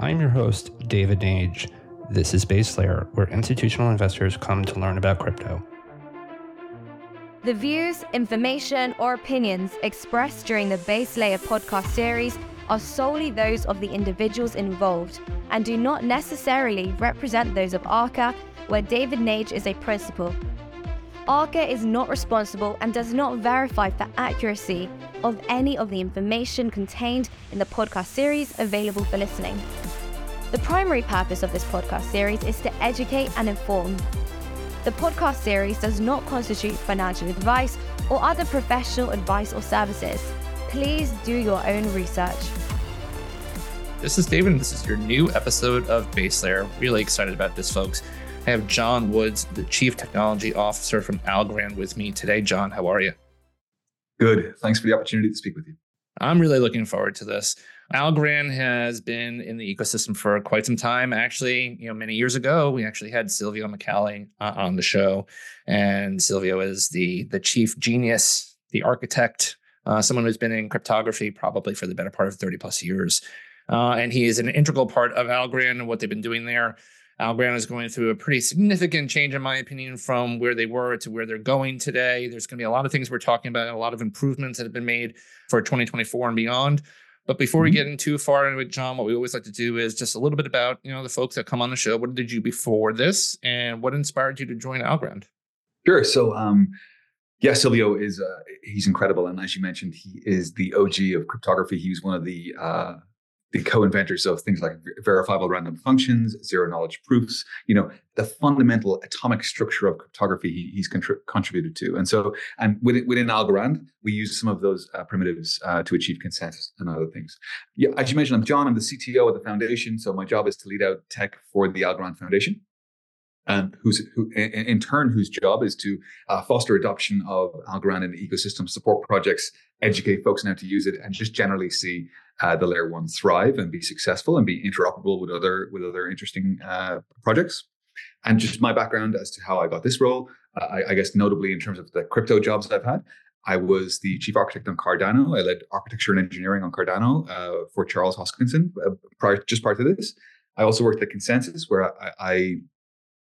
I'm your host, David Nage. This is Base Layer, where institutional investors come to learn about crypto. The views, information, or opinions expressed during the Base Layer podcast series are solely those of the individuals involved and do not necessarily represent those of ARCA, where David Nage is a principal. ARCA is not responsible and does not verify the accuracy of any of the information contained in the podcast series available for listening. The primary purpose of this podcast series is to educate and inform. The podcast series does not constitute financial advice or other professional advice or services. Please do your own research. This is David, and this is your new episode of Base Layer. Really excited about this, folks. I have John Woods, the Chief Technology Officer from Algorand, with me today. John, how are you? Good. Thanks for the opportunity to speak with you. I'm really looking forward to this. Algorand has been in the ecosystem for quite some time. Actually, you know, many years ago, we actually had Silvio Micali uh, on the show, and Silvio is the the chief genius, the architect, uh, someone who's been in cryptography probably for the better part of 30 plus years. Uh, and he is an integral part of Algorand and what they've been doing there. Algorand is going through a pretty significant change, in my opinion, from where they were to where they're going today. There's going to be a lot of things we're talking about, a lot of improvements that have been made for 2024 and beyond. But before we mm-hmm. get in too far into it, John, what we always like to do is just a little bit about you know the folks that come on the show. What did you before this, and what inspired you to join Algorand? Sure. So, um, yeah, Silvio is uh, he's incredible, and as you mentioned, he is the OG of cryptography. He was one of the uh, the co-inventors of things like verifiable random functions, zero knowledge proofs, you know, the fundamental atomic structure of cryptography he, he's contri- contributed to. And so, and within, within Algorand, we use some of those uh, primitives uh, to achieve consensus and other things. Yeah, as you mentioned, I'm John, I'm the CTO of the foundation. So my job is to lead out tech for the Algorand Foundation and who's who in turn whose job is to uh, foster adoption of Algorand in the ecosystem, support projects, educate folks on how to use it, and just generally see uh, the layer one thrive and be successful and be interoperable with other with other interesting uh, projects. And just my background as to how I got this role, uh, I, I, guess notably in terms of the crypto jobs I've had, I was the chief architect on Cardano. I led architecture and engineering on Cardano uh, for Charles Hoskinson uh, prior just prior to this. I also worked at ConsenSys, where I, I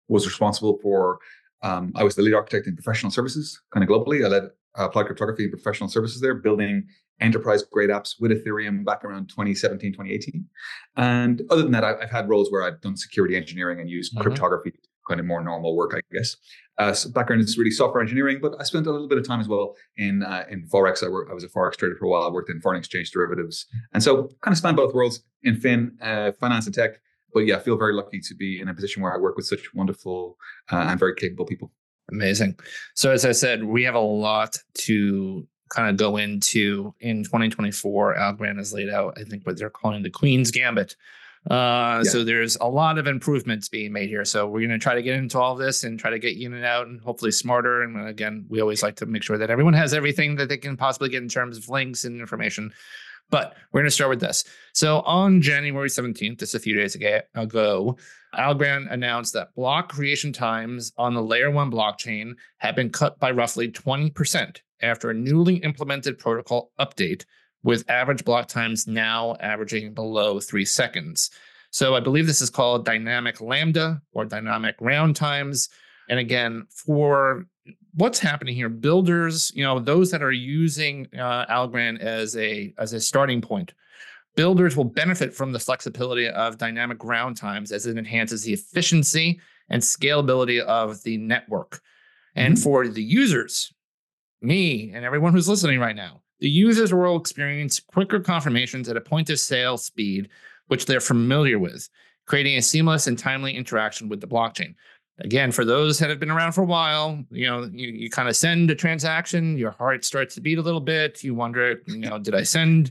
was responsible for. Um, I was the lead architect in professional services, kind of globally. I led uh, applied cryptography and professional services there, building enterprise grade apps with Ethereum back around 2017, 2018. And other than that, I've had roles where I've done security engineering and used mm-hmm. cryptography, kind of more normal work, I guess. Uh, so background is really software engineering, but I spent a little bit of time as well in uh, in forex. I, I was a forex trader for a while. I worked in foreign exchange derivatives, and so kind of span both worlds in fin, uh, finance, and tech. But yeah, I feel very lucky to be in a position where I work with such wonderful uh, and very capable people. Amazing. So as I said, we have a lot to kind of go into in 2024. Algorand has laid out, I think, what they're calling the Queen's Gambit. Uh, yeah. So there's a lot of improvements being made here. So we're going to try to get into all of this and try to get you in and out and hopefully smarter. And again, we always like to make sure that everyone has everything that they can possibly get in terms of links and information. But we're going to start with this. So on January 17th, just a few days ago, Algorand announced that block creation times on the layer one blockchain have been cut by roughly 20% after a newly implemented protocol update, with average block times now averaging below three seconds. So I believe this is called dynamic lambda or dynamic round times. And again, for what's happening here, builders, you know, those that are using uh, Algorand as a as a starting point, builders will benefit from the flexibility of dynamic round times as it enhances the efficiency and scalability of the network. And mm-hmm. for the users, me and everyone who's listening right now, the users will experience quicker confirmations at a point of sale speed, which they're familiar with, creating a seamless and timely interaction with the blockchain. Again, for those that have been around for a while, you know, you, you kind of send a transaction, your heart starts to beat a little bit. You wonder, you know, did I send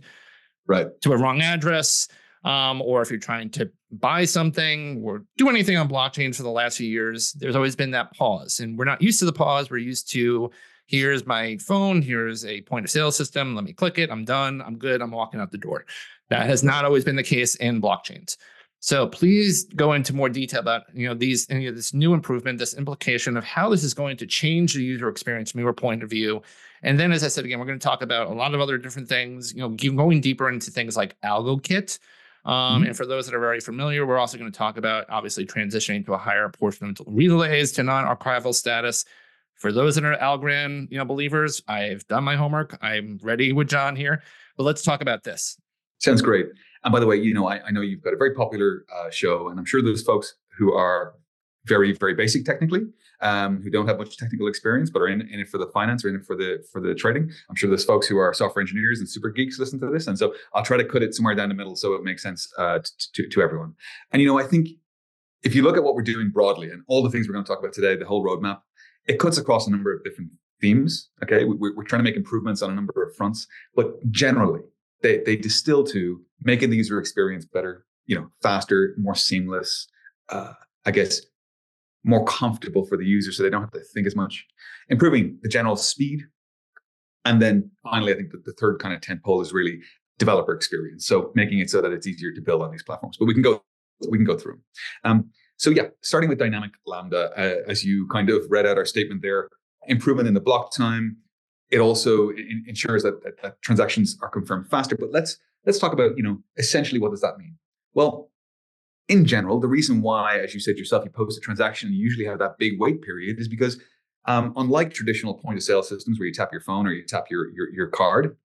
right to a wrong address? Um, or if you're trying to buy something or do anything on blockchain for the last few years, there's always been that pause. And we're not used to the pause. We're used to here's my phone, here's a point of sale system. Let me click it. I'm done. I'm good. I'm walking out the door. That has not always been the case in blockchains. So please go into more detail about you know these any of this new improvement, this implication of how this is going to change the user experience from your point of view. And then, as I said again, we're going to talk about a lot of other different things. You know, going deeper into things like AlgoKit, Um, mm-hmm. And for those that are very familiar, we're also going to talk about obviously transitioning to a higher portion of relays to non-archival status. For those that are Algorand, you know, believers, I've done my homework. I'm ready with John here. But let's talk about this. Sounds great. And by the way, you know, I, I know you've got a very popular uh, show, and I'm sure there's folks who are very, very basic technically, um, who don't have much technical experience, but are in, in it for the finance or in it for the for the trading. I'm sure there's folks who are software engineers and super geeks listen to this, and so I'll try to cut it somewhere down the middle so it makes sense uh, to to everyone. And you know, I think if you look at what we're doing broadly and all the things we're going to talk about today, the whole roadmap, it cuts across a number of different themes. Okay, we, we're trying to make improvements on a number of fronts, but generally, they they distill to making the user experience better, you know, faster, more seamless. Uh, I guess more comfortable for the user so they don't have to think as much, improving the general speed. And then finally, I think that the third kind of tent pole is really developer experience. So making it so that it's easier to build on these platforms. But we can go we can go through. Um, so yeah, starting with dynamic lambda, uh, as you kind of read out our statement there, improvement in the block time. It also in- ensures that, that, that transactions are confirmed faster. But let's let's talk about you know essentially what does that mean? Well, in general, the reason why, as you said yourself, you post a transaction and you usually have that big wait period is because um, unlike traditional point of sale systems where you tap your phone or you tap your, your, your card,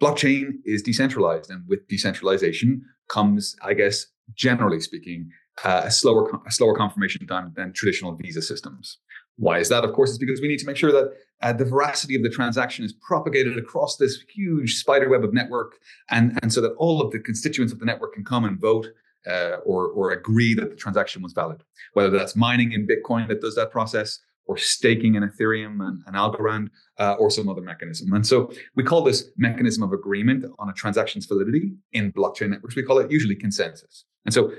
blockchain is decentralized. And with decentralization comes, I guess, generally speaking, uh, a slower a slower confirmation time than traditional Visa systems. Why is that? Of course, it's because we need to make sure that uh, the veracity of the transaction is propagated across this huge spider web of network, and, and so that all of the constituents of the network can come and vote uh, or, or agree that the transaction was valid. Whether that's mining in Bitcoin that does that process, or staking in Ethereum and, and Algorand, uh, or some other mechanism. And so we call this mechanism of agreement on a transaction's validity in blockchain networks. We call it usually consensus. And so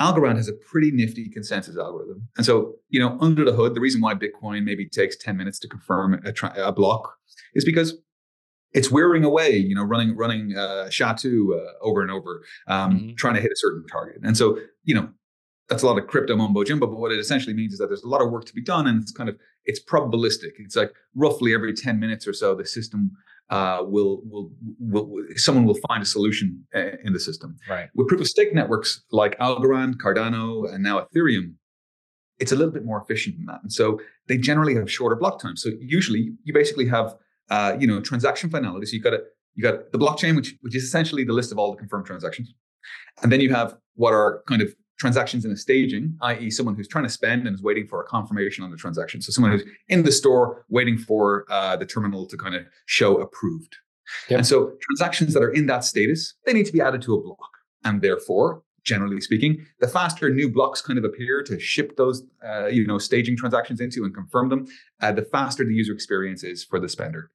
Algorand has a pretty nifty consensus algorithm. And so, you know, under the hood, the reason why Bitcoin maybe takes 10 minutes to confirm a, a block is because it's wearing away, you know, running running uh, SHA-2 uh, over and over, um, mm-hmm. trying to hit a certain target. And so, you know, that's a lot of crypto mumbo jumbo. But what it essentially means is that there's a lot of work to be done, and it's kind of it's probabilistic. It's like roughly every 10 minutes or so, the system uh, will, will, will someone will find a solution uh, in the system. Right. With proof of stake networks like Algorand, Cardano, and now Ethereum, it's a little bit more efficient than that. And so they generally have shorter block times. So usually you basically have uh, you know transaction finality. So you got you got the blockchain, which which is essentially the list of all the confirmed transactions, and then you have what are kind of transactions in a staging, i.e., someone who's trying to spend and is waiting for a confirmation on the transaction. So someone who's in the store waiting for uh, the terminal to kind of show approved. Yep. And so transactions that are in that status, they need to be added to a block. And therefore, generally speaking, the faster new blocks kind of appear to ship those, uh, you know, staging transactions into and confirm them, uh, the faster the user experience is for the spender.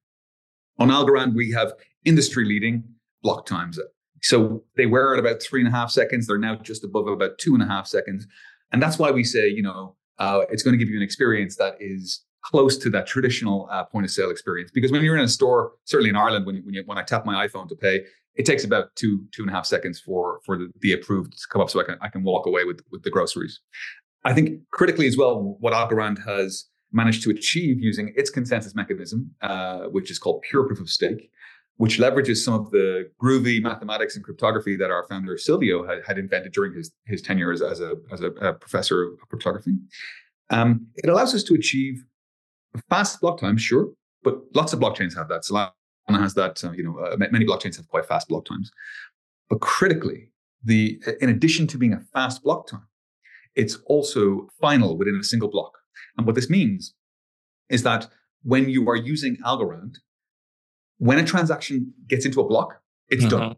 On Algorand, we have industry leading block times so they were at about three and a half seconds. They're now just above about two and a half seconds. And that's why we say, you know, uh, it's going to give you an experience that is close to that traditional uh, point of sale experience. Because when you're in a store, certainly in Ireland, when, when, you, when I tap my iPhone to pay, it takes about two two and a half seconds for for the, the approved to come up, so I can I can walk away with with the groceries. I think critically as well, what Algorand has managed to achieve using its consensus mechanism, uh, which is called pure proof of stake, which leverages some of the groovy mathematics and cryptography that our founder Silvio had, had invented during his, his tenure as, as, a, as a, a professor of cryptography. Um, it allows us to achieve fast block times, sure, but lots of blockchains have that. Solana has that. Uh, you know, uh, many blockchains have quite fast block times. But critically, the in addition to being a fast block time, it's also final within a single block. And what this means is that when you are using Algorand, when a transaction gets into a block, it's mm-hmm. done.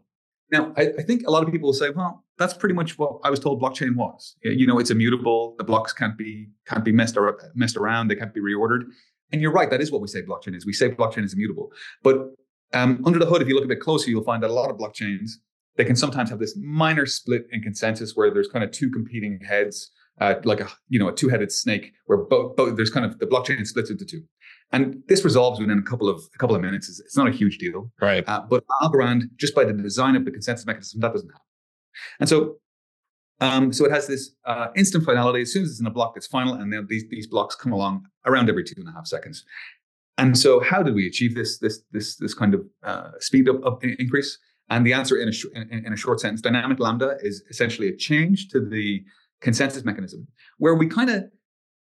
Now, I, I, think a lot of people will say, well, that's pretty much what I was told blockchain was. You know, it's immutable. The blocks can't be can't be messed, or, messed around. They can't be reordered. And you're right. That is what we say blockchain is. We say blockchain is immutable. But um, under the hood, if you look a bit closer, you'll find that a lot of blockchains they can sometimes have this minor split in consensus where there's kind of two competing heads, uh, like a you know a two-headed snake, where both, both there's kind of the blockchain splits into two. And this resolves within a couple of a couple of minutes. It's, not a huge deal, right? Uh, but Algorand, just by the design of the consensus mechanism, that doesn't happen. And so, um, so it has this uh, instant finality. As soon as it's in a block, it's final, and then these these blocks come along around every two and a half seconds. And so, how did we achieve this this this this kind of uh, speed up, up increase? And the answer in a, sh- in, in a short sentence, dynamic lambda is essentially a change to the consensus mechanism where we kind of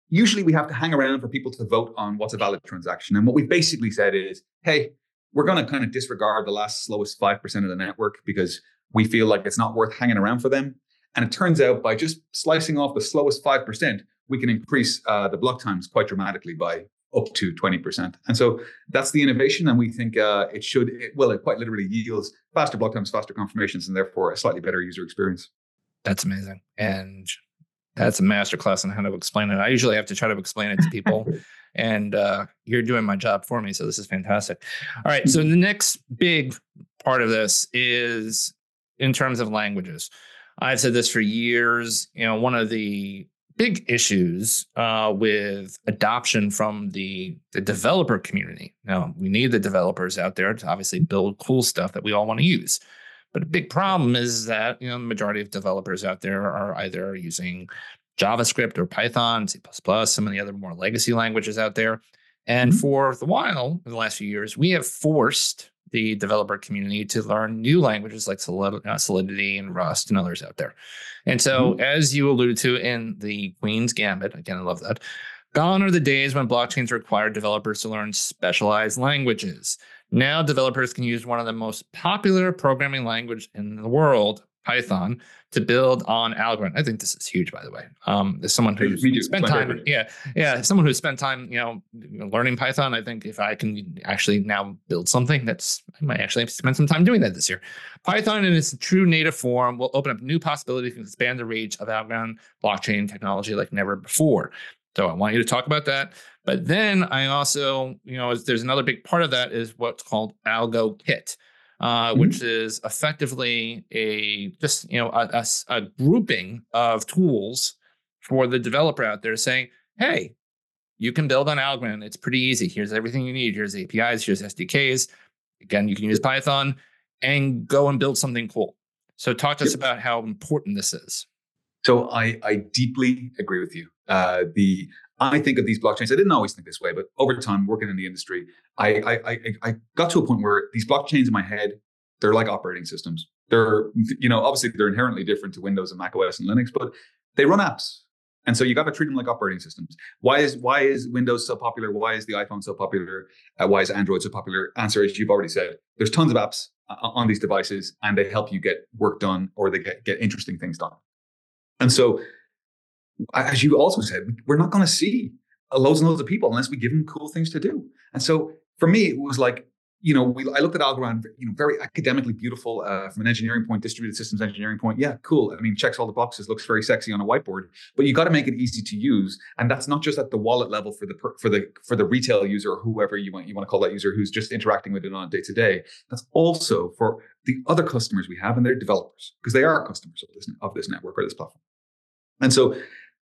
usually we have to hang around for people to vote on what's a valid transaction. And what we've basically said is, hey, we're going to kind of disregard the last slowest 5% of the network because we feel like it's not worth hanging around for them. And it turns out by just slicing off the slowest 5%, we can increase uh, the block times quite dramatically by up to 20%. And so that's the innovation. And we think uh, it should, it, well, it quite literally yields faster block times, faster confirmations, and therefore a slightly better user experience. That's amazing. And that's a masterclass on how to explain it. I usually have to try to explain it to people. and uh, you're doing my job for me. So this is fantastic. All right. So the next big part of this is in terms of languages. I've said this for years. You know, one of the big issues uh, with adoption from the the developer community. Now, we need the developers out there to obviously build cool stuff that we all want to use. But a big problem is that you know the majority of developers out there are either using JavaScript or Python, C++, some of the other more legacy languages out there. And mm-hmm. for the while, in the last few years, we have forced the developer community to learn new languages like uh, Solidity and Rust and others out there. And so, mm-hmm. as you alluded to in the Queen's Gambit, again, I love that. Gone are the days when blockchains required developers to learn specialized languages. Now, developers can use one of the most popular programming language in the world, Python, to build on Algorand. I think this is huge, by the way. Um, as someone who's spent time, yeah, yeah, someone who's spent time, you know, learning Python. I think if I can actually now build something, that's I might actually spend some time doing that this year. Python in its true native form will open up new possibilities and expand the reach of Algorand blockchain technology like never before. So I want you to talk about that. But then I also, you know, there's another big part of that is what's called AlgoKit uh, mm-hmm. which is effectively a just you know a, a, a, grouping of tools for the developer out there saying, hey, you can build on Algorand. It's pretty easy. Here's everything you need. Here's APIs. Here's SDKs. Again, you can use Python and go and build something cool. So talk to yep. us about how important this is. So I, I deeply agree with you. Uh, the I think of these blockchains. I didn't always think this way, but over time, working in the industry, I, I, I, I got to a point where these blockchains in my head, they're like operating systems. They're, you know, obviously they're inherently different to Windows and Mac OS and Linux, but they run apps. And so you got to treat them like operating systems. Why is why is Windows so popular? Why is the iPhone so popular? Uh, why is Android so popular? Answer is you've already said. There's tons of apps uh, on these devices, and they help you get work done or they get, get interesting things done. And so as you also said, we're not going to see loads and loads of people unless we give them cool things to do. And so for me, it was like, you know, we, I looked at Algorand, you know, very academically beautiful uh, from an engineering point, distributed systems engineering point. Yeah, cool. I mean, checks all the boxes, looks very sexy on a whiteboard. But you got to make it easy to use, and that's not just at the wallet level for the for the for the retail user or whoever you want you want to call that user who's just interacting with it on a day to day. That's also for the other customers we have, and they're developers because they are customers of this of this network or this platform. And so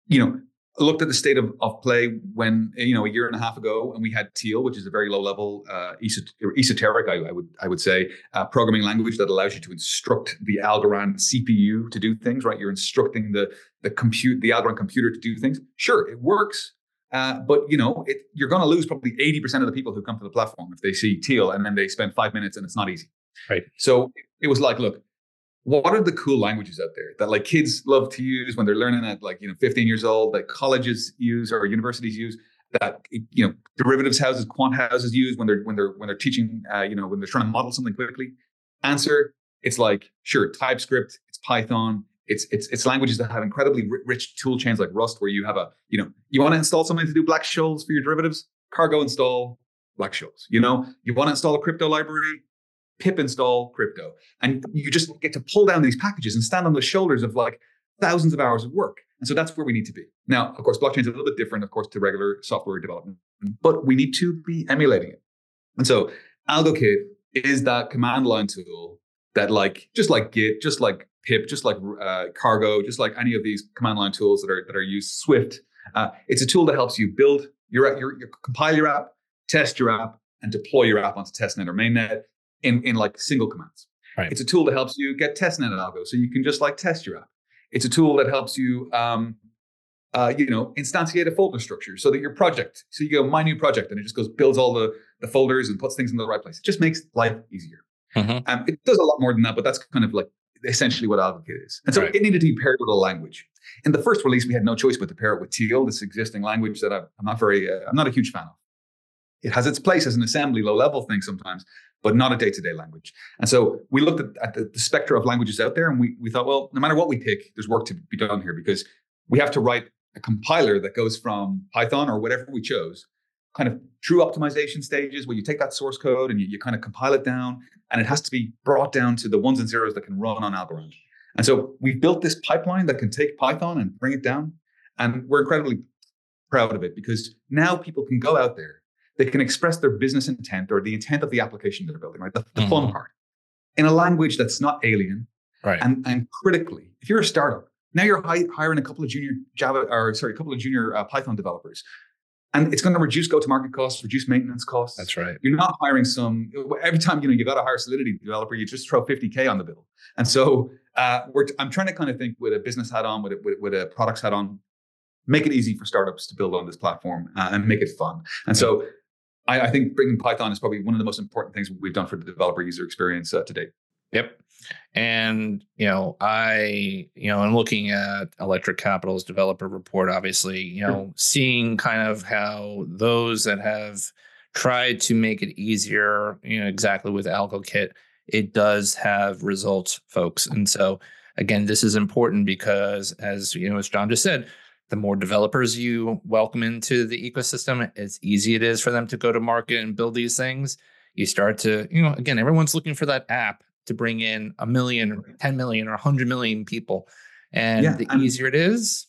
you know, looked at the state of, of play when you know a year and a half ago, and we had Teal, which is a very low level uh, esoteric, I, I, would I would say, uh, programming language that allows you to instruct the Algorand CPU to do things. Right, you're instructing the the compute the Algorand computer to do things. Sure, it works. Uh, but you know, it, you're going to lose probably 80% of the people who come to the platform if they see teal and then they spend five minutes and it's not easy. Right. So it was like, look, what are the cool languages out there that like kids love to use when they're learning at like you know 15 years old that colleges use or universities use that you know derivatives houses quant houses use when they're when they're when they're teaching uh, you know when they're trying to model something quickly? Answer it's like sure typescript it's python it's it's it's languages that have incredibly rich tool chains like rust where you have a you know you want to install something to do Black-Scholes for your derivatives? Cargo install Black-Scholes you know? You want to install a crypto library pip install crypto. And you just get to pull down these packages and stand on the shoulders of like thousands of hours of work. And so that's where we need to be. Now, of course, blockchain is a little bit different, of course, to regular software development, but we need to be emulating it. And so AlgoKit is that command line tool that like, just like Git, just like pip, just like uh, cargo, just like any of these command line tools that are, that are used, Swift, uh, it's a tool that helps you build your, your, your compile your app, test your app, and deploy your app onto testnet or mainnet in, in like single commands. Right. It's a tool that helps you get testnet in algo, so you can just like test your app. It's a tool that helps you, um, uh, you know, instantiate a folder structure so that your project, so you go my new project, and it just goes builds all the the folders and puts things in the right place. It just makes life easier. Mm-hmm. Um, it does a lot more than that, but that's kind of like essentially what AlgoKit is. And so right. it needed to be paired with a language. In the first release, we had no choice but to pair it with Teal, this existing language that I'm not very, uh, I'm not a huge fan of. It has its place as an assembly, low level thing sometimes, but not a day to day language. And so we looked at, at the, the spectrum of languages out there and we, we thought, well, no matter what we pick, there's work to be done here because we have to write a compiler that goes from Python or whatever we chose, kind of true optimization stages where you take that source code and you, you kind of compile it down and it has to be brought down to the ones and zeros that can run on Algorand. And so we've built this pipeline that can take Python and bring it down. And we're incredibly proud of it because now people can go out there they can express their business intent or the intent of the application they're building, right? The, the mm-hmm. fun part in a language that's not alien. Right. And, and critically, if you're a startup, now you're hiring a couple of junior Java or sorry, a couple of junior uh, Python developers. And it's going to reduce go-to-market costs, reduce maintenance costs. That's right. You're not hiring some every time you know you got to hire a Solidity developer, you just throw 50k on the bill. And so uh, we're, I'm trying to kind of think with a business hat on, with a, with, with a products hat on, make it easy for startups to build on this platform uh, and make it fun. And so I, I, think bringing Python is probably one of the most important things we've done for the developer user experience uh, to date. Yep. And, you know, I, you know, I'm looking at Electric Capital's developer report, obviously, you know, sure. seeing kind of how those that have tried to make it easier, you know, exactly with AlgoKit, it does have results, folks. And so, again, this is important because, as you know, as John just said, the more developers you welcome into the ecosystem, as easy it is for them to go to market and build these things. You start to, you know, again, everyone's looking for that app to bring in a million or 10 million or 100 million people. And yeah, the easier it is.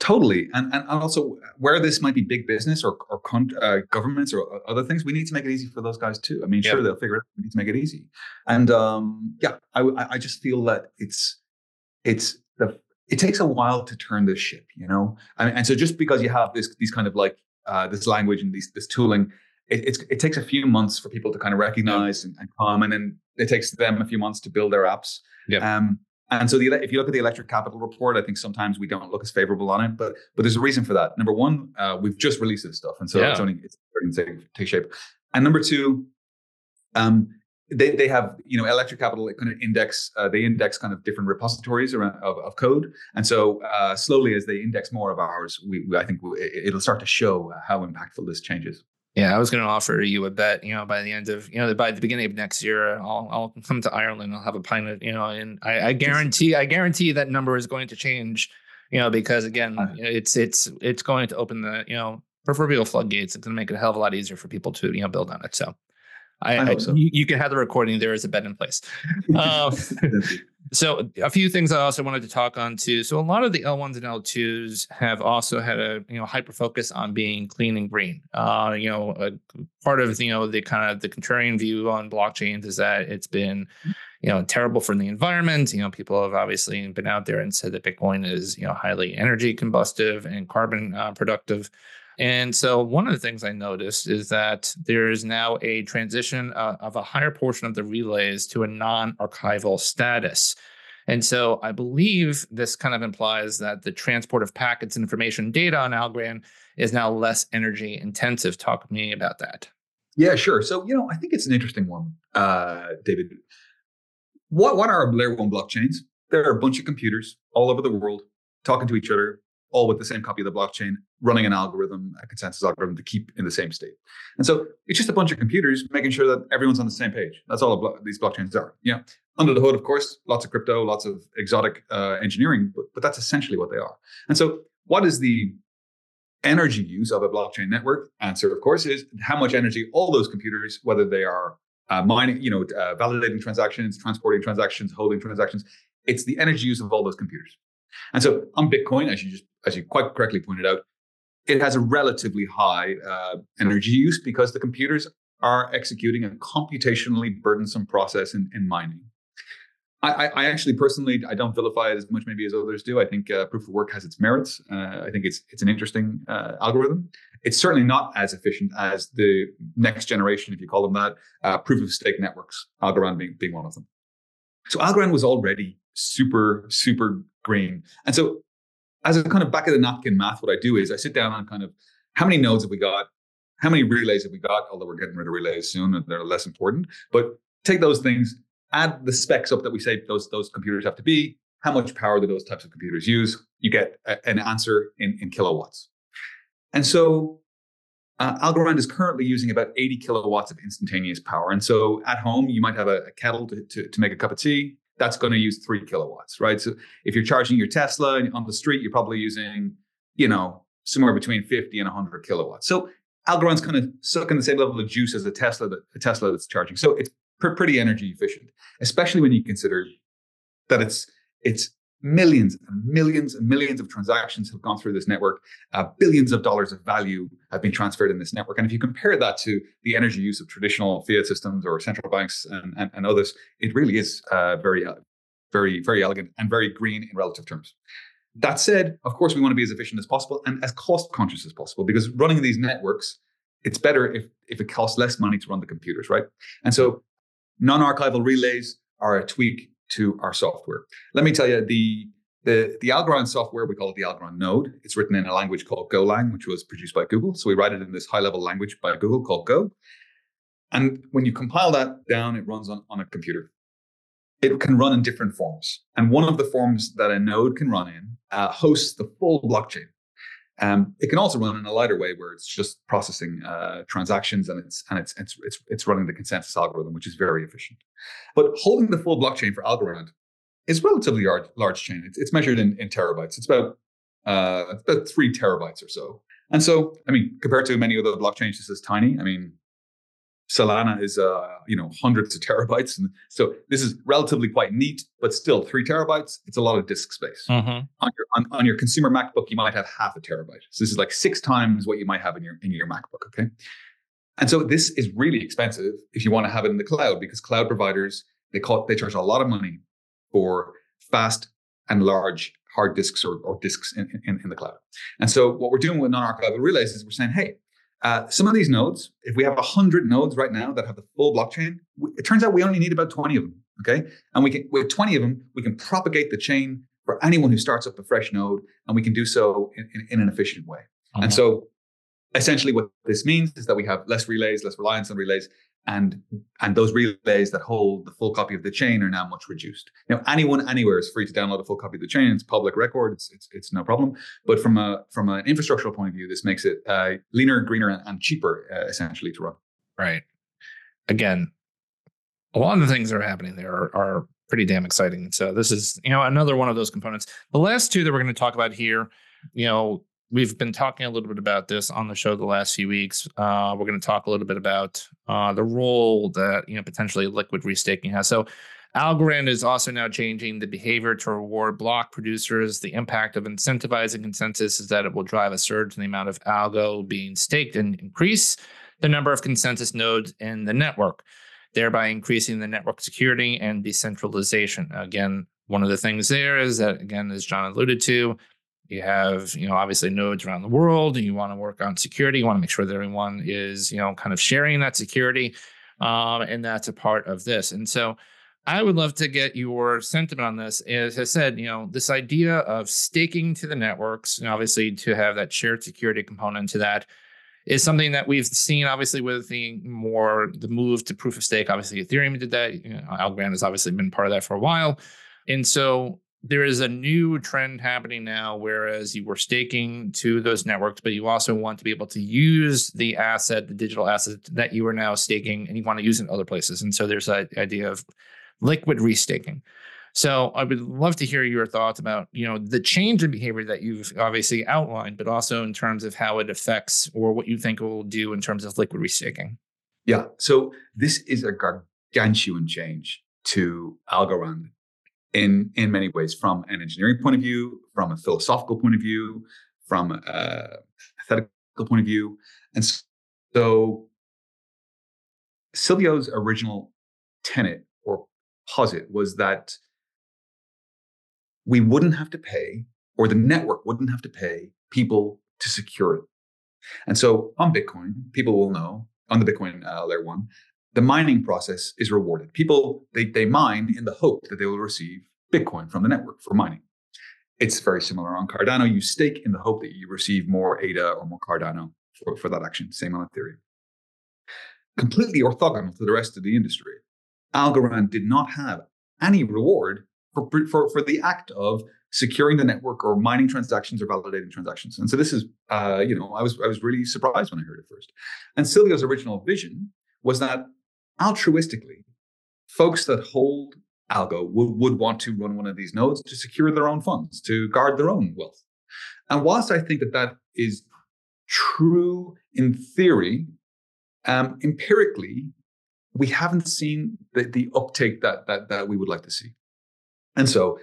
Totally. And, and also, where this might be big business or, or con- uh, governments or other things, we need to make it easy for those guys too. I mean, sure, they'll figure it out. We need to make it easy. And um, yeah, I, I just feel that it's, it's the it takes a while to turn this ship, you know. And, and so just because you have this these kind of like uh, this language and these this tooling, it, it takes a few months for people to kind of recognize and, and, come, and then it takes them a few months to build their apps. Yeah. Um, and so the, if you look at the electric capital report, I think sometimes we don't look as favorable on it, but but there's a reason for that. Number one, uh, we've just released this stuff, and so yeah. it's only it's starting to take, take shape. And number two, um, they, they have you know electric capital kind of index uh, they index kind of different repositories around, of, of code. And so uh, slowly as they index more of ours we, we i think it'll start to show how impactful this changes yeah i was going to offer you a bet you know by the end of you know by the beginning of next year i'll, I'll come to ireland i'll have a pint of you know and i, I guarantee i guarantee that number is going to change you know because again it's it's it's going to open the you know proverbial floodgates. It's going to make it a hell of a lot easier for people to you know build on it so I, I, I so. you, you, can have the recording. There is a bed in place. Um, so a few things I also wanted to talk on too. So a lot of the L1s and L2s have also had a you know hyper focus on being clean and green. Uh, you know, a part of you know the kind of the contrarian view on blockchains is that it's been you know terrible for the environment. You know, people have obviously been out there and said that Bitcoin is you know highly energy combustive and carbon uh, productive. And so, one of the things I noticed is that there is now a transition uh, of a higher portion of the relays to a non archival status. And so, I believe this kind of implies that the transport of packets, information, data on Algorand is now less energy intensive. Talk to me about that. Yeah, sure. So, you know, I think it's an interesting one, uh, David. What, what are layer one blockchains? There are a bunch of computers all over the world talking to each other, all with the same copy of the blockchain, running an algorithm, a consensus algorithm to keep in the same state. And so it's just a bunch of computers making sure that everyone's on the same page. That's all blo- these blockchains are. Yeah. Under the hood, of course, lots of crypto, lots of exotic uh, engineering, but, but that's essentially what they are. And so, what is the energy use of a blockchain network? Answer, of course, is how much energy all those computers, whether they are uh, mining, you know, uh, validating transactions, transporting transactions, holding transactions, it's the energy use of all those computers. And so on Bitcoin, as you just as you quite correctly pointed out, it has a relatively high uh, energy use because the computers are executing a computationally burdensome process in, in mining. I, I, actually personally I don't vilify it as much maybe as others do. I think uh, proof of work has its merits. Uh, I think it's it's an interesting uh, algorithm. It's certainly not as efficient as the next generation, if you call them that, uh, proof of stake networks. Algorand being being one of them. So Algorand was already super super green, and so as a kind of back of the napkin math, what I do is I sit down and kind of how many nodes have we got? How many relays have we got? Although we're getting rid of relays soon and they're less important. But take those things, add the specs up that we say those those computers have to be. How much power do those types of computers use? You get a, an answer in, in kilowatts. And so uh, Algorand is currently using about 80 kilowatts of instantaneous power. And so at home, you might have a, a kettle to, to, to, make a cup of tea. That's going to use three kilowatts, right? So if you're charging your Tesla on the street, you're probably using, you know, somewhere between 50 and 100 kilowatts. So Algorand's kind of sucking the same level of juice as a Tesla, that, a Tesla that's charging. So it's pr- pretty energy efficient, especially when you consider that it's it's millions and millions and millions of transactions have gone through this network. Uh, billions of dollars of value have been transferred in this network. And if you compare that to the energy use of traditional fiat systems or central banks and, and, and others, it really is uh, very, uh, very, very elegant and very green in relative terms. That said, of course, we want to be as efficient as possible and as cost conscious as possible because running these networks, it's better if, if it costs less money to run the computers, right? And so non archival relays are a tweak to our software. Let me tell you, the the, the Algorand software, we call it the Algorand node. It's written in a language called Golang, which was produced by Google. So we write it in this high level language by Google called Go. And when you compile that down, it runs on, on a computer. It can run in different forms. And one of the forms that a node can run in uh, hosts the full blockchain. Um, it can also run in a lighter way where it's just processing uh, transactions and it's and it's, it's it's it's running the consensus algorithm, which is very efficient. But holding the full blockchain for Algorand is relatively large, large chain. It's, it's measured in, in terabytes. It's about uh, about three terabytes or so. And so, I mean, compared to many other blockchains, this is tiny. I mean, Solana is, uh, you know, hundreds of terabytes. And so this is relatively quite neat, but still three terabytes, it's a lot of disk space. Mm-hmm. On, your, on, on, your consumer MacBook, you might have half a terabyte. So this is like six times what you might have in your, in your MacBook. Okay. And so this is really expensive if you want to have it in the cloud because cloud providers, they call they charge a lot of money for fast and large hard disks or, or disks in, in, in the cloud. And so what we're doing with non-archival relays is we're saying, hey, uh, some of these nodes, if we have 100 nodes right now that have the full blockchain, it turns out we only need about 20 of them. Okay. And we can, with 20 of them, we can propagate the chain for anyone who starts up a fresh node, and we can do so in, in, in an efficient way. Uh-huh. And so essentially what this means is that we have less relays, less reliance on relays, and and those relays that hold the full copy of the chain are now much reduced. Now, anyone anywhere is free to download a full copy of the chain. It's public record. It's it's, it's no problem. But from a from an infrastructural point of view, this makes it uh, leaner, greener, and cheaper uh, essentially to run. Right. Again, a lot of the things that are happening there are, are pretty damn exciting. So this is you know another one of those components. The last two that we're going to talk about here, you know, we've been talking a little bit about this on the show the last few weeks. Uh, we're going to talk a little bit about uh, the role that you know potentially liquid restaking has. So, Algorand is also now changing the behavior to reward block producers. The impact of incentivizing consensus is that it will drive a surge in the amount of algo being staked and increase the number of consensus nodes in the network, thereby increasing the network security and decentralization. Again, one of the things there is that, again, as John alluded to, you have you know obviously nodes around the world and you want to work on security you want to make sure that everyone is you know kind of sharing that security um, and that's a part of this. And so i would love to get your sentiment on this. As i said you know this idea of staking to the networks and obviously to have that shared security component to that is something that we've seen obviously with the more the move to proof of stake. Obviously ethereum did that. You know, algorand has obviously been part of that for a while. And so there is a new trend happening now whereas you were staking to those networks but you also want to be able to use the asset the digital asset that you are now staking and you want to use in other places. And so there's that idea of liquid restaking. So i would love to hear your thoughts about you know the change in behavior that you've obviously outlined but also in terms of how it affects or what you think it will do in terms of liquid restaking. Yeah. So this is a gargantuan change to algorand in in many ways from an engineering point of view, from a philosophical point of view, from a ethical point of view, and so Silvio's original tenet or posit was that we wouldn't have to pay, or the network wouldn't have to pay people to secure it. And so on Bitcoin, people will know on the Bitcoin uh, layer one the mining process is rewarded. People they they mine in the hope that they will receive Bitcoin from the network for mining. It's very similar on Cardano. You stake in the hope that you receive more ADA or more Cardano for, for that action. Same on Ethereum. Completely orthogonal to the rest of the industry. Algorand did not have any reward for, for, for the act of securing the network or mining transactions or validating transactions. And so this is, uh, you know, I was I was really surprised when I heard it first. And Silvio's original vision was that altruistically, folks that hold algo would, would want to run one of these nodes to secure their own funds, to guard their own wealth. And whilst I think that that is true in theory, um, empirically, we haven't seen the, the uptake that, that that we would like to see. And so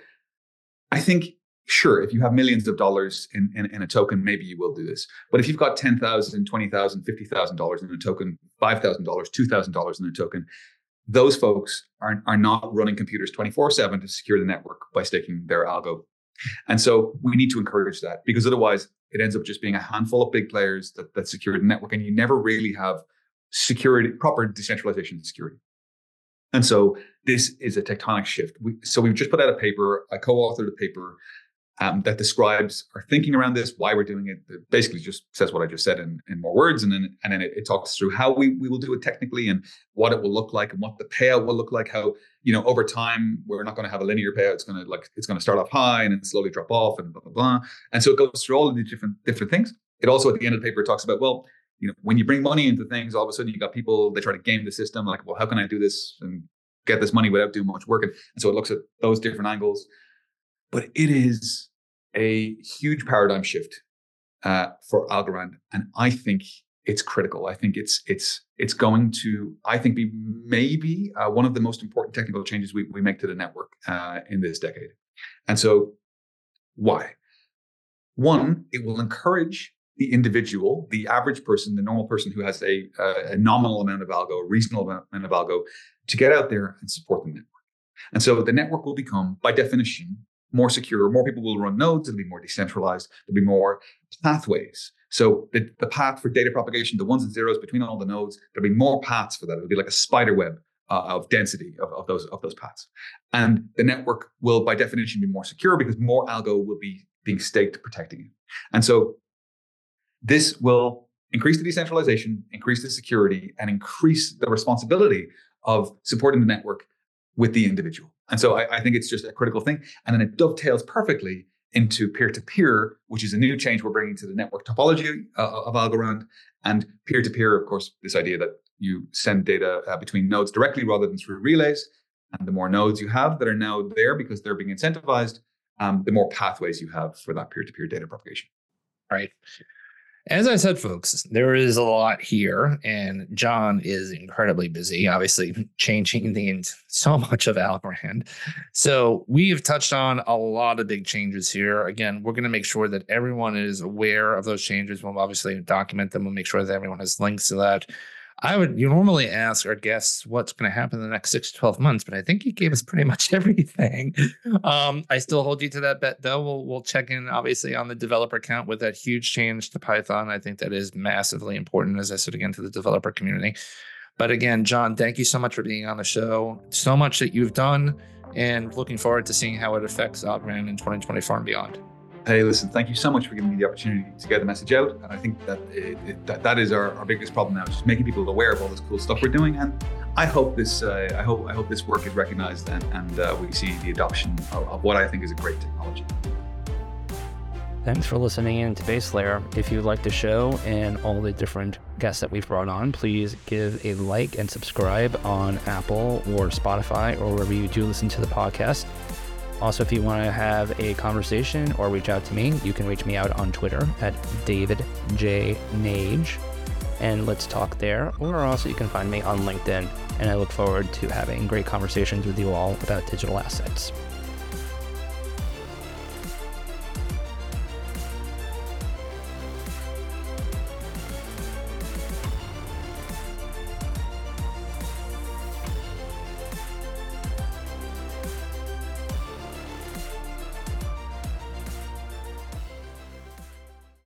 I think, sure, if you have millions of dollars in, in, in a token, maybe you will do this. But if you've got $10,000, $20,000, $50,000 in a token, $5,000, $2,000 in a token, those folks are, are not running computers 24 7 to secure the network by staking their algo. And so we need to encourage that because otherwise it ends up just being a handful of big players that, that secure the network and you never really have security, proper decentralization security. And so this is a tectonic shift. We, so we've just put out a paper. I co-authored a paper um, that describes our thinking around this, why we're doing it. it. basically just says what I just said in, in more words, and then and then it, it, talks through how we, we will do it technically and what it will look like and what the payout will look like. How you know over time we're not going to have a linear payout. It's going to like it's to start off high and then slowly drop off and blah blah blah. And so it goes through all of these different different things. It also at the end of the paper talks about well you know when you bring money into things all of a sudden you got people they try to game the system like well how can I do this and get this money without doing much work. And so it looks at those different angles. But it is a huge paradigm shift uh, for Algorand, and I think it's critical. I think it's it's it's going to I think be maybe uh, one of the most important technical changes we, we make to the network uh, in this decade. And so, why? One, it will encourage the individual, the average person, the normal person who has a, a nominal amount of algo, a reasonable amount of algo, to get out there and support the network. And so the network will become, by definition, more secure. More people will run nodes. It'll be more decentralized. There'll be more pathways. So the, the path for data propagation, the ones and zeros between all the nodes, there'll be more paths for that. It'll be like a spider web uh, of density of, of those of those paths. And the network will, by definition, be more secure because more algo will be being staked protecting it. And so this will increase the decentralization, increase the security, and increase the responsibility of supporting the network with the individual. And so I, I think it's just a critical thing. And then it dovetails perfectly into peer-to-peer, which is a new change we're bringing to the network topology uh, of Algorand. And peer-to-peer, of course, this idea that you send data uh, between nodes directly rather than through relays. And the more nodes you have that are now there because they're being incentivized, um, the more pathways you have for that peer-to-peer data propagation. Right. As I said, folks, there is a lot here, and John is incredibly busy, obviously changing the so much of Algorand. So we have touched on a lot of big changes here. Again, we're going to make sure that everyone is aware of those changes. We'll obviously document them. We'll make sure that everyone has links to that. I would you normally ask our guests what's going to happen in the next six to 12 months, but I think you gave us pretty much everything. Um, I still hold you to that bet though. We'll we'll check in obviously on the developer count with that huge change to Python. I think that is massively important, as I said again, to the developer community. But again, John, thank you so much for being on the show. So much that you've done, and looking forward to seeing how it affects Algorand in 2024 and beyond hey, listen, thank you so much for giving me the opportunity to get the message out. And I think that it, it, that, that is our, our biggest problem now, just making people aware of all this cool stuff we're doing. And I hope this uh, I hope I hope this work is recognized and, and uh, we see the adoption of, of what I think is a great technology. Thanks for listening in to Base Layer. If you like the show and all the different guests that we've brought on, please give a like and subscribe on Apple or Spotify or wherever you do listen to the podcast. Also, if you want to have a conversation or reach out to me, you can reach me out on Twitter at David J. Nage, and let's talk there. Or also, you can find me on LinkedIn, and I look forward to having great conversations with you all about digital assets.